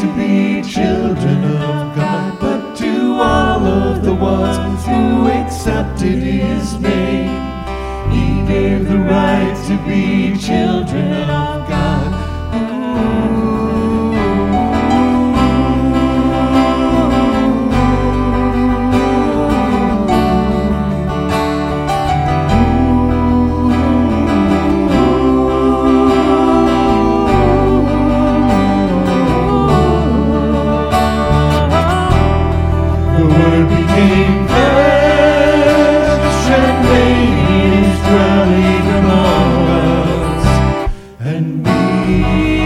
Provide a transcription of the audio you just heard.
to be children of God, but to all of the ones who accepted his name, he gave the right to be children of and